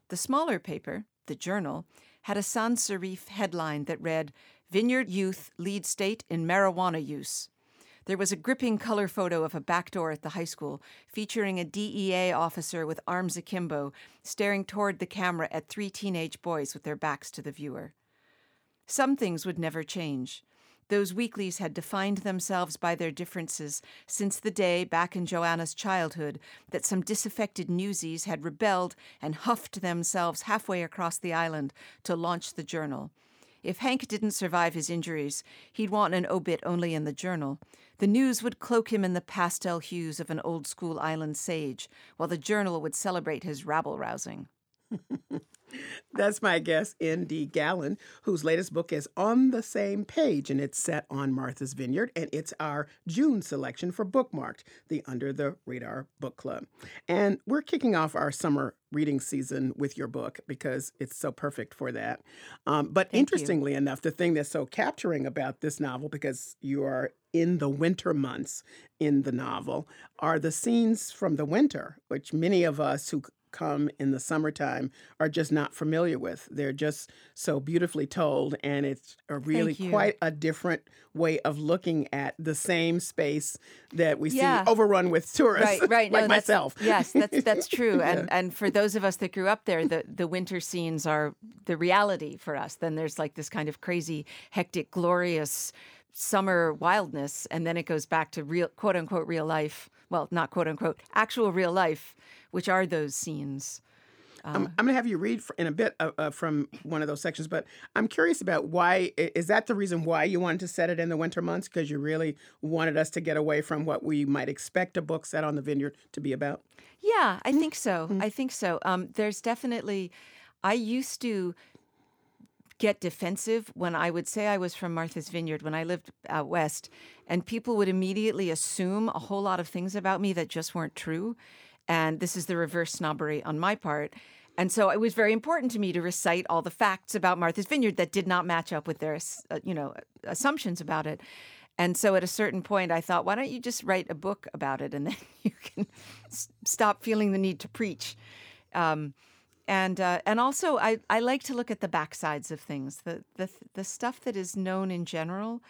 The smaller paper, the Journal, had a sans serif headline that read, Vineyard Youth Lead State in Marijuana Use. There was a gripping color photo of a back door at the high school featuring a DEA officer with arms akimbo staring toward the camera at three teenage boys with their backs to the viewer. Some things would never change. Those weeklies had defined themselves by their differences since the day back in Joanna's childhood that some disaffected newsies had rebelled and huffed themselves halfway across the island to launch the journal. If Hank didn't survive his injuries, he'd want an obit only in the journal. The news would cloak him in the pastel hues of an old school island sage, while the journal would celebrate his rabble rousing. That's my guest, N.D. Galland, whose latest book is On the Same Page, and it's set on Martha's Vineyard, and it's our June selection for Bookmarked, the Under the Radar Book Club. And we're kicking off our summer reading season with your book because it's so perfect for that. Um, but Thank interestingly enough, the thing that's so capturing about this novel, because you are in the winter months in the novel, are the scenes from the winter, which many of us who come in the summertime are just not familiar with. They're just so beautifully told, and it's a really quite a different way of looking at the same space that we Yeah. see overrun with tourists, Right, right. like no, that's- myself. Yes, that's that's true. Yeah. And and for those of us that grew up there, the the winter scenes are the reality for us. Then there's like this kind of crazy, hectic, glorious summer wildness, and then it goes back to real quote unquote real life. Well, not quote unquote actual real life, which are those scenes. I'm, I'm going to have you read in a bit uh, uh, from one of those sections, but I'm curious about why is that the reason why you wanted to set it in the winter months because you really wanted us to get away from what we might expect a book set on the vineyard to be about. Yeah, I think so. I think so. Um, there's definitely, I used to get defensive when I would say I was from Martha's Vineyard when I lived out west, and people would immediately assume a whole lot of things about me that just weren't true. And this is the reverse snobbery on my part. And so it was very important to me to recite all the facts about Martha's Vineyard that did not match up with their, uh, you know, assumptions about it. And so at a certain point, I thought, why don't you just write a book about it, and then you can s- stop feeling the need to preach. Um, and uh, and also, I, I like to look at the backsides of things. The the the stuff that is known in general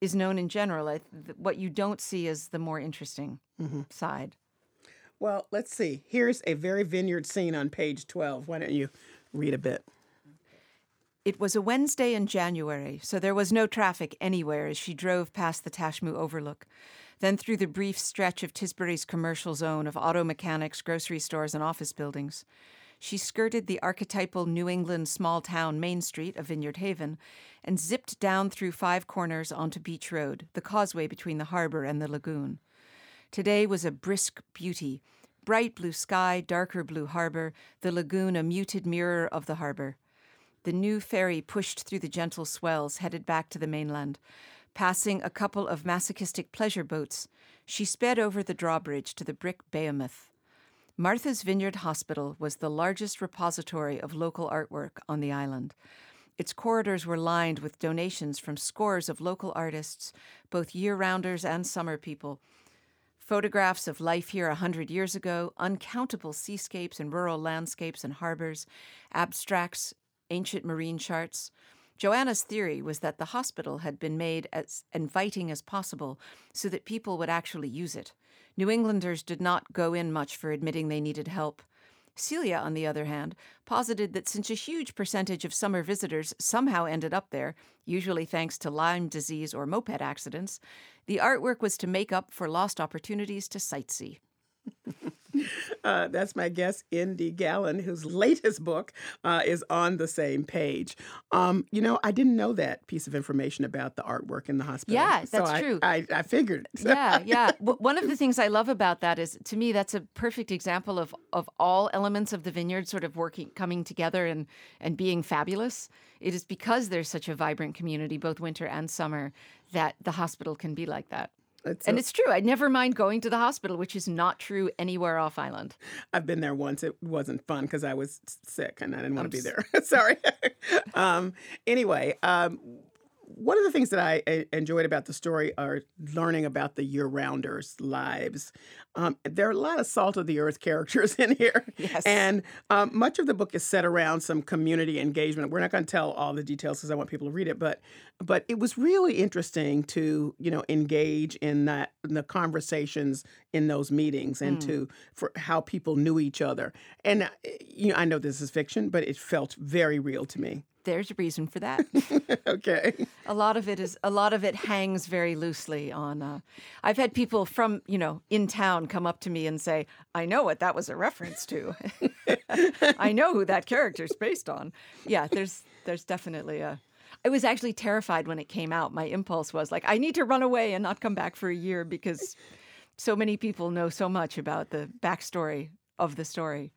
is known in general. I, th- what you don't see is the more interesting side. Well, let's see. Here's a very vineyard scene on page 12. Why don't you read a bit? It was a Wednesday in January, so there was no traffic anywhere as she drove past the Tashmoo Overlook, then through the brief stretch of Tisbury's commercial zone of auto mechanics, grocery stores, and office buildings. She skirted the archetypal New England small town Main Street of Vineyard Haven and zipped down through five corners onto Beach Road, the causeway between the harbor and the lagoon. Today was a brisk beauty bright blue sky, darker blue harbor, the lagoon a muted mirror of the harbor. The new ferry pushed through the gentle swells, headed back to the mainland. Passing a couple of masochistic pleasure boats, she sped over the drawbridge to the brick behemoth. Martha's Vineyard Hospital was the largest repository of local artwork on the island. Its corridors were lined with donations from scores of local artists, both year rounders and summer people. Photographs of life here a hundred years ago, uncountable seascapes and rural landscapes and harbors, abstracts, ancient marine charts. Joanna's theory was that the hospital had been made as inviting as possible so that people would actually use it. New Englanders did not go in much for admitting they needed help. Celia, on the other hand, posited that since a huge percentage of summer visitors somehow ended up there, usually thanks to Lyme disease or moped accidents, the artwork was to make up for lost opportunities to sightsee. Uh, that's my guest, N.D. Galland, whose latest book uh, is on the same page. Um, you know, I didn't know that piece of information about the artwork in the hospital. Yeah, so that's I, true. I, I figured. yeah, yeah. One of the things I love about that is, to me, that's a perfect example of of all elements of the vineyard sort of working, coming together, and and being fabulous. It is because there's such a vibrant community, both winter and summer, that the hospital can be like that. It's and a- it's true. I never mind going to the hospital, which is not true anywhere off island. I've been there once. It wasn't fun because I was sick and I didn't want to be there. Sorry. um, anyway, um, one of the things that I uh, enjoyed about the story are learning about the year rounders' lives. Um, there are a lot of salt of the earth characters in here. Yes. And um, much of the book is set around some community engagement. We're not going to tell all the details because I want people to read it, but but it was really interesting to you know engage in that in the conversations in those meetings and Mm. to for how people knew each other. And uh, you know, I know this is fiction, but it felt very real to me. There's a reason for that. okay. A lot of it is a lot of it hangs very loosely on. Uh, I've had people from you know in town come up to me and say, "I know what that was a reference to. I know who that character's based on." Yeah, there's there's definitely a. I was actually terrified when it came out. My impulse was like, I need to run away and not come back for a year because so many people know so much about the backstory of the story.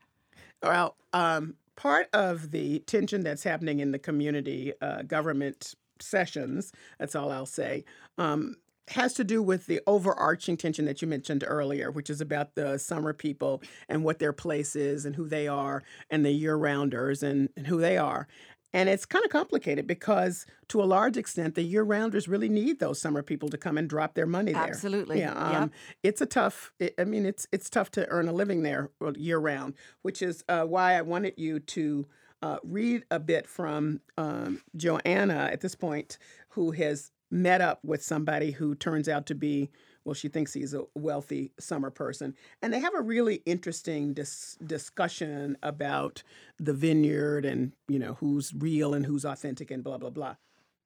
Well, um, part of the tension that's happening in the community uh, government sessions, that's all I'll say, um, has to do with the overarching tension that you mentioned earlier, which is about the summer people and what their place is and who they are, and the year rounders and, and who they are. And it's kind of complicated because, to a large extent, the year rounders really need those summer people to come and drop their money there. Absolutely. Yeah. Yep. Um, It's a tough. It, I mean, it's it's tough to earn a living there year round, which is uh, why I wanted you to uh, read a bit from um, Joanna at this point, who has met up with somebody who turns out to be. Well, she thinks he's a wealthy summer person. And they have a really interesting dis- discussion about the vineyard and, you know, who's real and who's authentic and blah, blah, blah.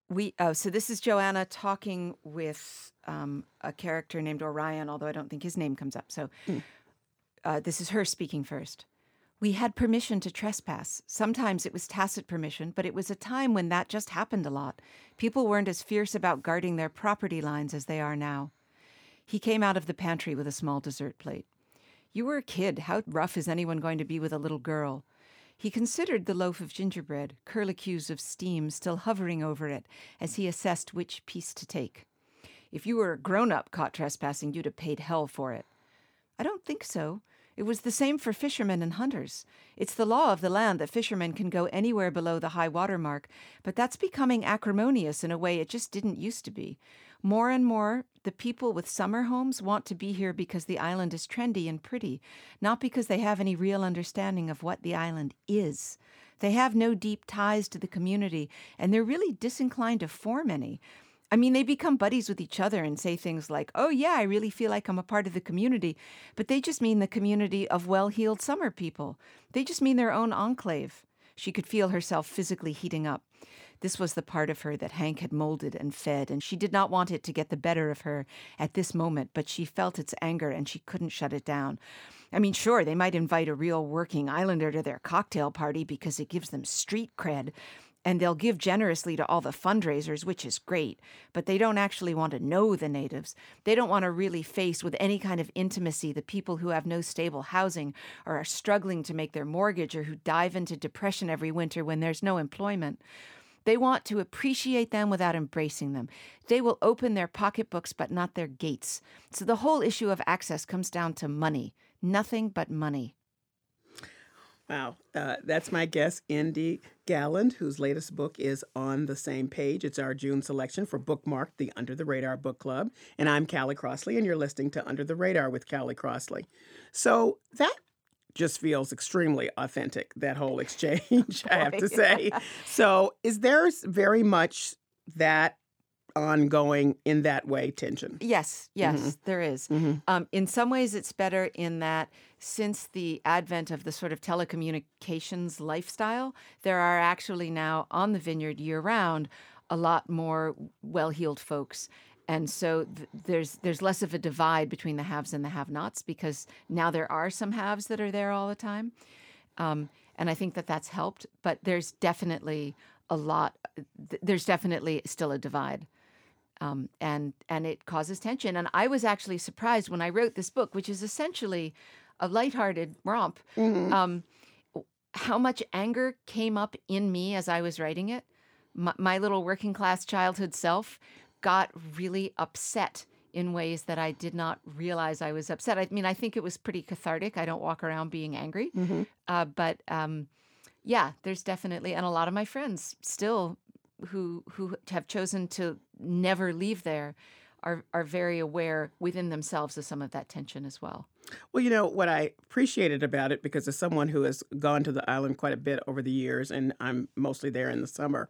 We oh, so this is Joanna talking with um, a character named Orion, although I don't think his name comes up. So uh, this is her speaking first. We had permission to trespass. Sometimes it was tacit permission, but it was a time when that just happened a lot. People weren't as fierce about guarding their property lines as they are now. He came out of the pantry with a small dessert plate. You were a kid. How rough is anyone going to be with a little girl? He considered the loaf of gingerbread, curlicues of steam still hovering over it, as he assessed which piece to take. If you were a grown up caught trespassing, you'd have paid hell for it. I don't think so. It was the same for fishermen and hunters. It's the law of the land that fishermen can go anywhere below the high water mark, but that's becoming acrimonious in a way it just didn't used to be. More and more, the people with summer homes want to be here because the island is trendy and pretty, not because they have any real understanding of what the island is. They have no deep ties to the community, and they're really disinclined to form any. I mean, they become buddies with each other and say things like, oh, yeah, I really feel like I'm a part of the community. But they just mean the community of well heeled summer people. They just mean their own enclave. She could feel herself physically heating up. This was the part of her that Hank had molded and fed, and she did not want it to get the better of her at this moment, but she felt its anger and she couldn't shut it down. I mean, sure, they might invite a real working islander to their cocktail party because it gives them street cred, and they'll give generously to all the fundraisers, which is great, but they don't actually want to know the natives. They don't want to really face with any kind of intimacy the people who have no stable housing or are struggling to make their mortgage or who dive into depression every winter when there's no employment. They want to appreciate them without embracing them. They will open their pocketbooks but not their gates. So the whole issue of access comes down to money. Nothing but money. Wow. Uh, that's my guest, N.D. Galland, whose latest book is on the same page. It's our June selection for Bookmark, the Under the Radar Book Club. And I'm Callie Crossley, and you're listening to Under the Radar with Callie Crossley. So that just feels extremely authentic, that whole exchange, I have to say. So is there very much that ongoing in that way tension? Yes, yes, Mhm. there is. Mhm. Um, in some ways, it's better in that since the advent of the sort of telecommunications lifestyle, there are actually now on the vineyard year round a lot more well heeled folks. And so th- there's there's less of a divide between the haves and the have-nots because now there are some haves that are there all the time, um, and I think that that's helped. But there's definitely a lot. Th- there's definitely still a divide, um, and and it causes tension. And I was actually surprised when I wrote this book, which is essentially a lighthearted romp. Um, how much anger came up in me as I was writing it. My, my little working class childhood self got really upset in ways that I did not realize I was upset. I mean, I think it was pretty cathartic. I don't walk around being angry, uh, but um, yeah, there's definitely, and a lot of my friends still who who have chosen to never leave there are are very aware within themselves of some of that tension as well. Well, you know, what I appreciated about it, because as someone who has gone to the island quite a bit over the years, and I'm mostly there in the summer,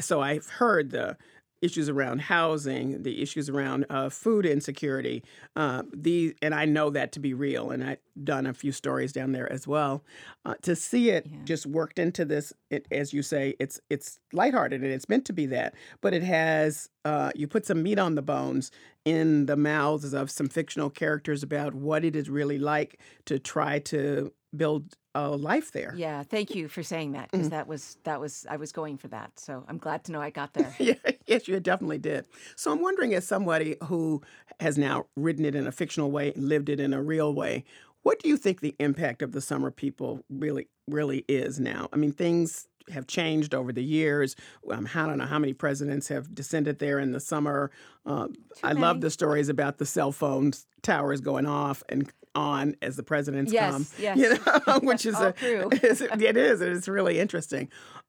so I've heard the issues around housing, the issues around uh, food insecurity, uh, the, and I know that to be real, and I've done a few stories down there as well. Uh, to see it just worked into this, it, as you say, it's it's lighthearted and it's meant to be that, but it has uh, you put some meat on the bones in the mouths of some fictional characters about what it is really like to try to build a life there. Yeah, thank you for saying that because that was that was I was going for that. So I'm glad to know I got there. yeah, yes, you definitely did. So I'm wondering, as somebody who has now written it in a fictional way, lived it in a real way, what do you think the impact of the summer people really, really is now? I mean, things have changed over the years. Um, I don't know how many presidents have descended there in the summer. Uh, I love the stories about the cell phone towers going off and on as the presidents Yes, come. yes. You know, which is a, true. is- it is. It's really interesting.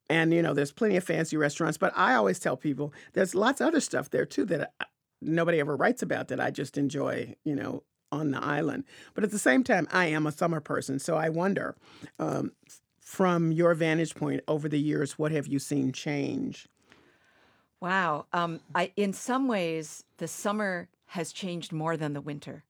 And you know, there's plenty of fancy restaurants, but I always tell people there's lots of other stuff there too that I- nobody ever writes about that I just enjoy. You know, on the island. But at the same time, I am a summer person, so I wonder, um, from your vantage point over the years, what have you seen change? Wow. Um, I in some ways the summer has changed more than the winter.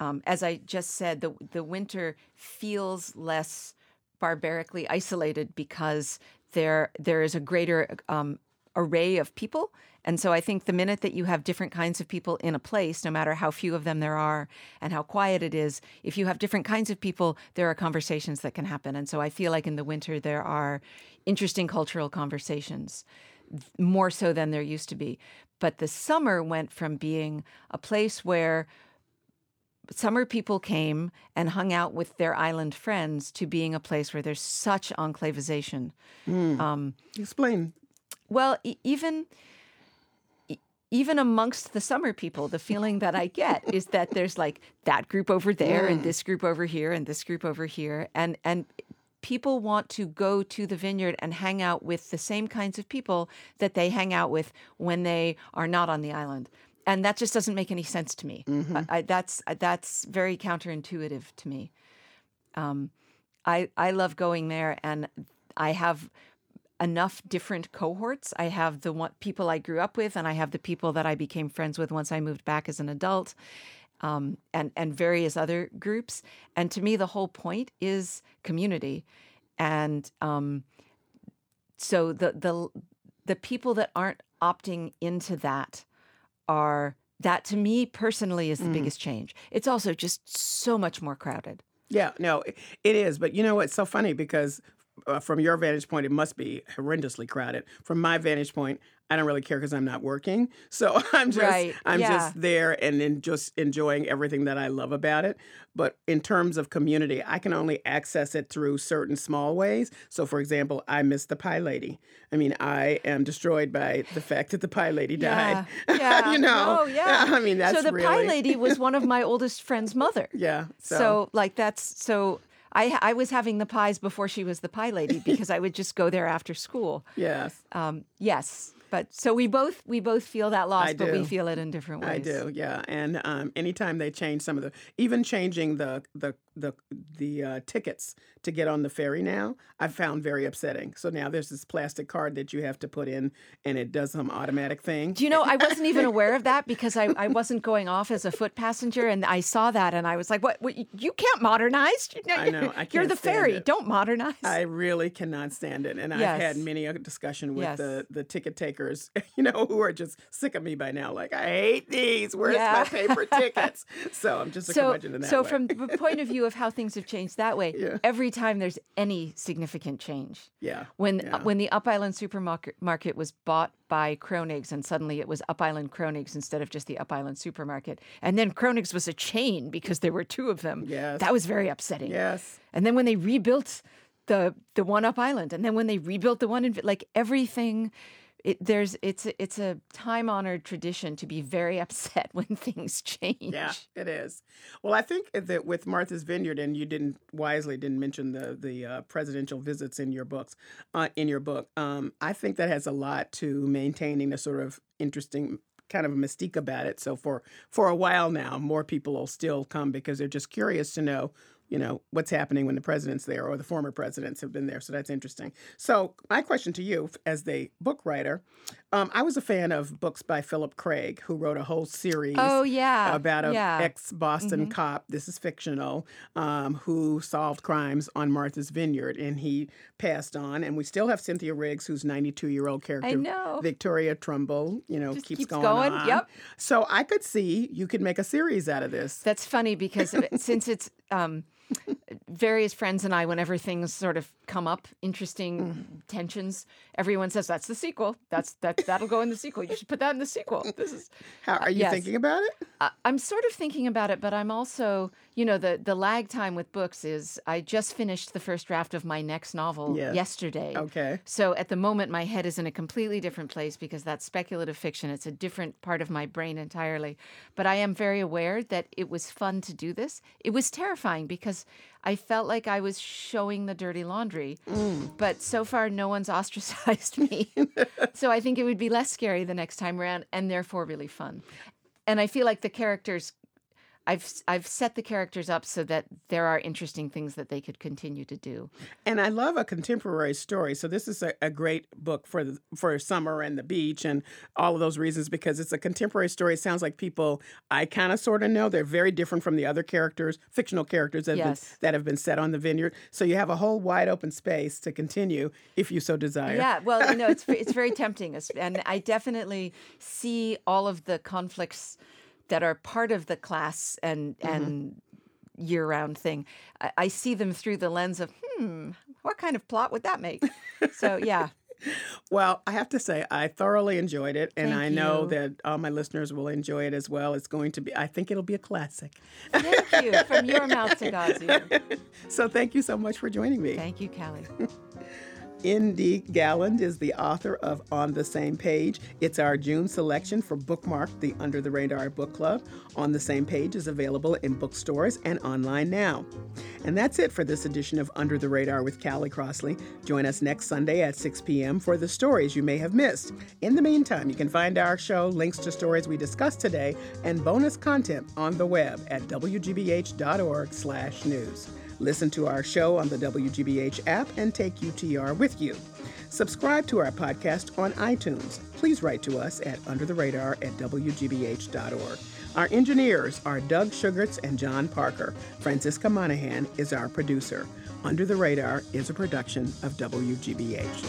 Um, as I just said, the the winter feels less barbarically isolated because there there is a greater um, array of people. And so I think the minute that you have different kinds of people in a place, no matter how few of them there are and how quiet it is, if you have different kinds of people, there are conversations that can happen. And so I feel like in the winter there are interesting cultural conversations more so than there used to be. But the summer went from being a place where summer people came and hung out with their island friends to being a place where there's such enclavization. Um, Explain. well, e- even even amongst the summer people, the feeling that I get is that there's like that group over there and this group over here and this group over here, and and people want to go to the vineyard and hang out with the same kinds of people that they hang out with when they are not on the island. And that just doesn't make any sense to me. I, I, that's that's very counterintuitive to me. Um, I I love going there, and I have enough different cohorts. I have the one, people I grew up with, and I have the people that I became friends with once I moved back as an adult, um, and and various other groups. And to me, the whole point is community, and um, so the the the people that aren't opting into that are that to me personally is the Mm. biggest change. It's also just so much more crowded. Yeah, no, it is. But you know, it's so funny because uh, from your vantage point, it must be horrendously crowded. From my vantage point, I don't really care because I'm not working. So I'm just Right, I'm yeah. just there and then just enjoying everything that I love about it. But in terms of community, I can only access it through certain small ways. So for example, I miss the pie lady. I mean, I am destroyed by the fact that the pie lady died. Yeah, yeah. you know. Oh, yeah. I mean, that's so the pie lady was one of my oldest friend's mother. Yeah. So, like that's so I I was having the pies before she was the pie lady because I would just go there after school. Yes. Um, yes, but so we both we both feel that loss, but we feel it in different ways. I do, yeah. And um, anytime they change some of the, even changing the the the the uh, tickets to get on the ferry now, I found very upsetting. So now there's this plastic card that you have to put in, and it does some automatic thing. Do you know, I wasn't even aware of that because I, I wasn't going off as a foot passenger, and I saw that, and I was like, "What? what you can't modernize? I know. I You're the ferry. it. Don't modernize." I really cannot stand it, and I've had many a discussion with Yes. the the ticket takers, you know, who are just sick of me by now. Like, I hate these. Where's Yeah. my paper tickets? So I'm just a so, curmudgeon in that so way. from the point of view of how things have changed that way, yeah. every time there's any significant change, Yeah, when yeah. when the Up Island supermarket was bought by Cronig's, and suddenly it was Up Island Cronig's instead of just the Up Island supermarket, and then Cronig's was a chain because there were two of them. Yes. that was very upsetting. Yes. and then when they rebuilt the the one Up Island, and then when they rebuilt the one in like everything. It, there's it's a- it's a time honored tradition to be very upset when things change. Yeah, it is. Well, I think that with Martha's Vineyard, and you didn't wisely didn't mention the the uh, presidential visits in your books, uh, in your book. Um, I think that has a lot to maintaining a sort of interesting kind of mystique about it. So for for a while now, more people will still come because they're just curious to know. You know what's happening when the president's there or the former presidents have been there, so that's interesting. So my question to you, as the book writer, um, I was a fan of books by Philip Craig, who wrote a whole series. Oh, yeah. about a Yeah. ex Boston Mhm. cop. This is fictional. Um, who solved crimes on Martha's Vineyard, and he passed on. And we still have Cynthia Riggs, who's 92 year old character. know. Victoria Trumbull. You know, keeps, keeps going. going, on. yep. So I could see you could make a series out of this. That's funny because it- since it's um, various friends and I, whenever things sort of come up, interesting Mm. tensions, everyone says that's the sequel. That's that that'll go in the sequel. You should put that in the sequel. This is How are you yes. thinking about it? I- I'm sort of thinking about it, but I'm also, you know, the the lag time with books is I just finished the first draft of my next novel Yes. yesterday. Okay. So at the moment, my head is in a completely different place because that's speculative fiction. It's a different part of my brain entirely. But I am very aware that it was fun to do this. It was terrifying because I felt like I was showing the dirty laundry. Mm. But so far, no one's ostracized me. so I think it would be less scary the next time around and therefore really fun. And I feel like the characters. I've I've set the characters up so that there are interesting things that they could continue to do. And I love a contemporary story. So this is a, a great book for the, for summer and the beach and all of those reasons because it's a contemporary story. It sounds like people I kind of sort of know. They're very different from the other characters, fictional characters that, have, been, that have been set on the vineyard. So you have a whole wide open space to continue if you so desire. Yeah, well, you know, it's it's very tempting, and I definitely see all of the conflicts that are part of the class and Mm-hmm. and year-round thing. I, I see them through the lens of, hmm, what kind of plot would that make? So yeah, Well, I have to say, I thoroughly enjoyed it, and Thank I know you. that all my listeners will enjoy it as well. It's going to be, I think it'll be a classic. thank you from your mouth to God's ear. So thank you so much for joining me. Thank you, Callie. N.D. Galland is the author of On the Same Page. It's our June selection for Bookmark, the Under the Radar Book Club. On the Same Page is available in bookstores and online now. And that's it for this edition of Under the Radar with Callie Crossley. Join us next Sunday at 6 p.m. for the stories you may have missed. In the meantime, you can find our show, links to stories we discussed today, and bonus content on the web at wgbh.org/news. Listen to our show on the WGBH app and take UTR with you. Subscribe to our podcast on iTunes. Please write to us at undertheradar at wgbh.org. Our engineers are Doug Sugarts and John Parker. Francisca Monahan is our producer. Under the Radar is a production of WGBH.